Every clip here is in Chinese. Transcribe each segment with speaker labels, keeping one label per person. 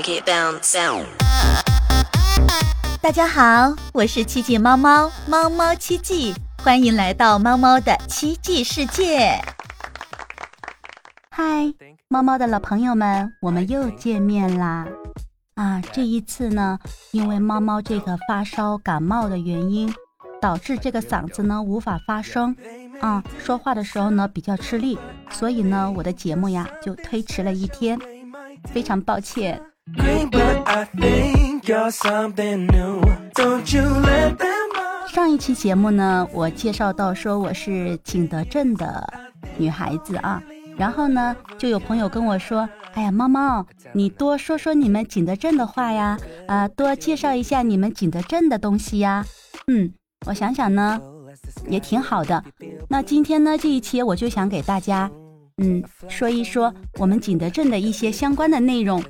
Speaker 1: Make it bounce.
Speaker 2: 大家好，我是奇迹猫猫猫猫奇迹，欢迎来到猫猫的奇迹世界。嗨，猫猫的老朋友们，我们又见面啦！啊，这一次呢，因为猫猫这个发烧感冒的原因，导致这个嗓子呢无法发声，啊，说话的时候呢比较吃力，所以呢我的节目呀就推迟了一天，非常抱歉。上一期节目呢，我介绍到说我是景德镇的女孩子啊，然后呢，就有朋友跟我说：“哎呀，猫猫，你多说说你们景德镇的话呀，啊、多介绍一下你们景德镇的东西呀。”嗯，我想想呢，也挺好的。那今天呢，这一期我就想给大家，嗯，说一说我们景德镇的一些相关的内容。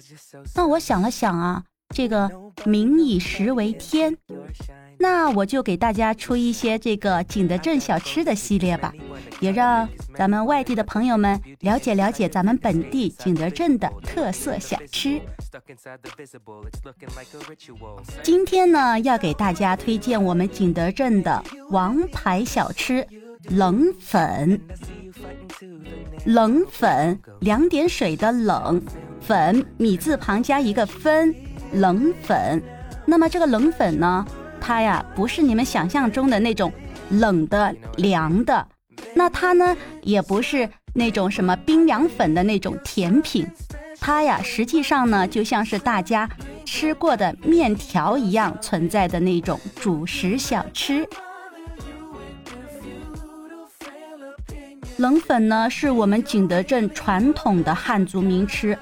Speaker 2: 那我想了想啊，这个民以食为天，那我就给大家出一些这个景德镇小吃的系列吧，也让咱们外地的朋友们了解了解咱们本地景德镇的特色小吃。今天呢，要给大家推荐我们景德镇的王牌小吃冷粉。冷粉，两点水的冷，粉米字旁加一个分，冷粉。那么这个冷粉呢，它呀不是你们想象中的那种冷的凉的，那它呢也不是那种什么冰凉粉的那种甜品，它呀实际上呢就像是大家吃过的面条一样存在的那种主食小吃。冷粉呢是我们景德镇传统的汉族名吃，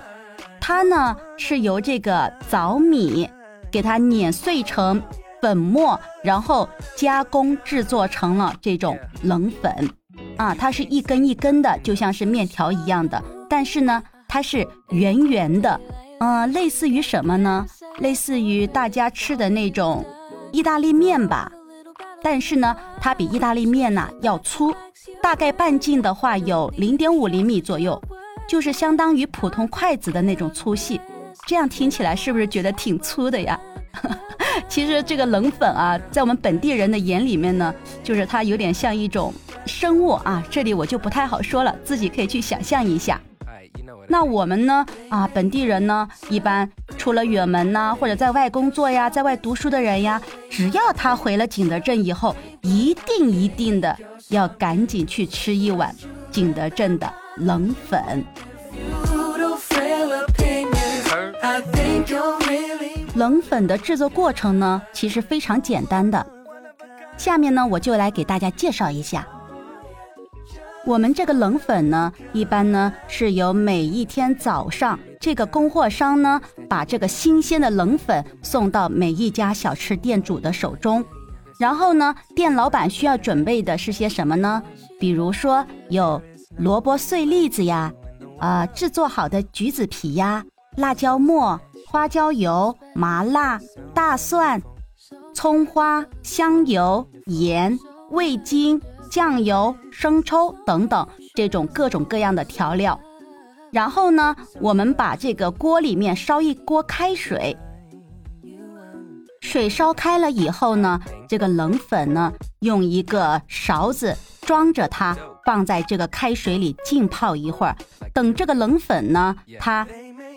Speaker 2: 它呢是由这个枣米给它碾碎成粉末，然后加工制作成了这种冷粉。啊，它是一根一根的，就像是面条一样的，但是呢，它是圆圆的，嗯、类似于什么呢？类似于大家吃的那种意大利面吧。但是呢，它比意大利面呐、要粗，大概半径的话有零点五厘米左右，就是相当于普通筷子的那种粗细。这样听起来是不是觉得挺粗的呀？其实这个冷粉啊，在我们本地人的眼里面呢，就是它有点像一种生物啊，这里我就不太好说了，自己可以去想象一下。那我们呢？啊，本地人呢，一般出了远门呐，或者在外工作呀，在外读书的人呀，只要他回了景德镇以后，一定一定的要赶紧去吃一碗景德镇的冷粉。冷粉的制作过程呢，其实非常简单的。下面呢，我就来给大家介绍一下。我们这个冷粉呢，一般呢是由每一天早上，这个供货商呢把这个新鲜的冷粉送到每一家小吃店主的手中。然后呢，店老板需要准备的是些什么呢？比如说有萝卜碎粒子呀，啊、制作好的橘子皮呀，辣椒末、花椒油、麻辣、大蒜、葱花、香油、盐、味精、酱油、生抽等等这种各种各样的调料。然后呢，我们把这个锅里面烧一锅开水，水烧开了以后呢，这个冷粉呢，用一个勺子装着它，放在这个开水里浸泡一会儿。等这个冷粉呢，它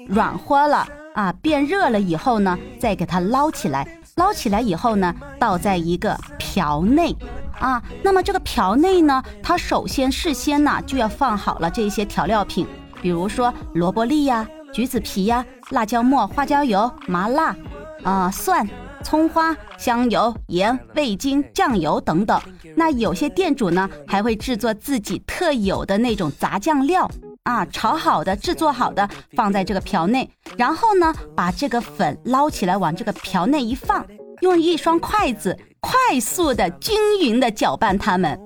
Speaker 2: 软和了啊，变热了以后呢，再给它捞起来。捞起来以后呢，倒在一个瓢内啊。那么这个瓢内呢，它首先事先呢就要放好了这些调料品，比如说萝卜粒呀、橘子皮呀、辣椒末、花椒油、麻辣啊、蒜。葱花、香油、盐、味精、酱油等等。那有些店主呢，还会制作自己特有的那种杂酱料啊，炒好的、制作好的放在这个瓢内，然后呢，把这个粉捞起来往这个瓢内一放，用一双筷子快速的、均匀的搅拌它们。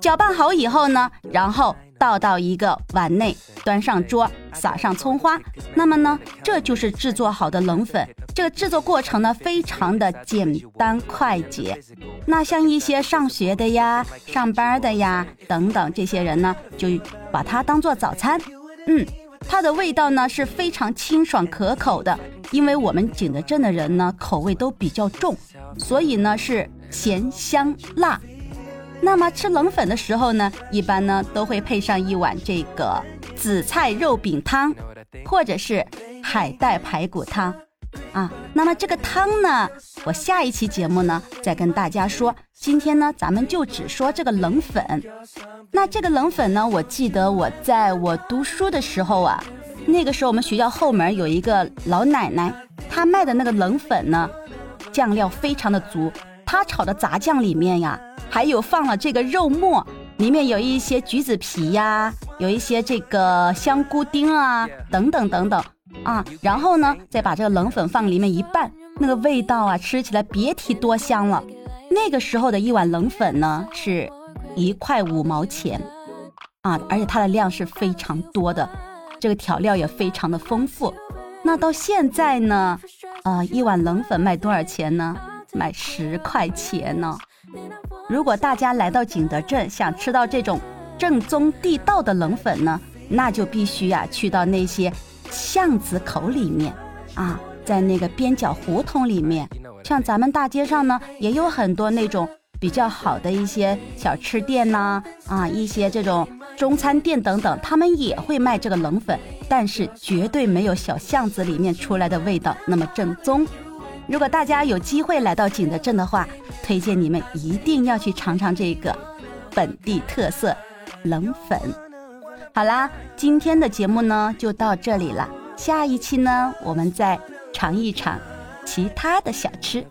Speaker 2: 搅拌好以后呢，然后倒到一个碗内，端上桌，撒上葱花。那么呢，这就是制作好的冷粉。这个制作过程呢，非常的简单快捷。那像一些上学的呀、上班的呀等等这些人呢，就把它当做早餐。嗯，它的味道呢是非常清爽可口的，因为我们景德镇的人呢口味都比较重，所以呢是咸香辣。那么吃冷粉的时候呢，一般呢都会配上一碗这个紫菜肉饼汤，或者是海带排骨汤。啊，那么这个汤呢，我下一期节目呢再跟大家说。今天呢，咱们就只说这个冷粉。那这个冷粉呢，我记得我在我读书的时候啊，那个时候我们学校后门有一个老奶奶，她卖的那个冷粉呢，酱料非常的足。她炒的炸酱里面呀，还有放了这个肉末，里面有一些橘子皮呀，有一些这个香菇丁啊，等等等等。啊，然后呢，再把这个冷粉放里面一拌，那个味道啊，吃起来别提多香了。那个时候的一碗冷粉呢，是一块五毛钱，啊，而且它的量是非常多的，这个调料也非常的丰富。那到现在呢，啊，一碗冷粉卖多少钱呢？卖十块钱呢。如果大家来到景德镇，想吃到这种正宗地道的冷粉呢，那就必须呀，去到那些。巷子口里面，啊，在那个边角胡同里面，像咱们大街上呢，也有很多那种比较好的一些小吃店呐，啊，一些这种中餐店等等，他们也会卖这个冷粉，但是绝对没有小巷子里面出来的味道那么正宗。如果大家有机会来到景德镇的话，推荐你们一定要去尝尝这个本地特色冷粉。好啦，今天的节目呢就到这里了。下一期呢，我们再尝一尝其他的小吃。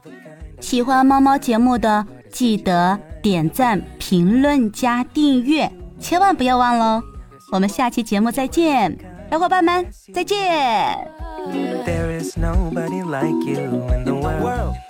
Speaker 2: 喜欢猫猫节目的，记得点赞、评论、加订阅，千万不要忘喽！我们下期节目再见，小伙伴们再见。There is nobody like you in the world.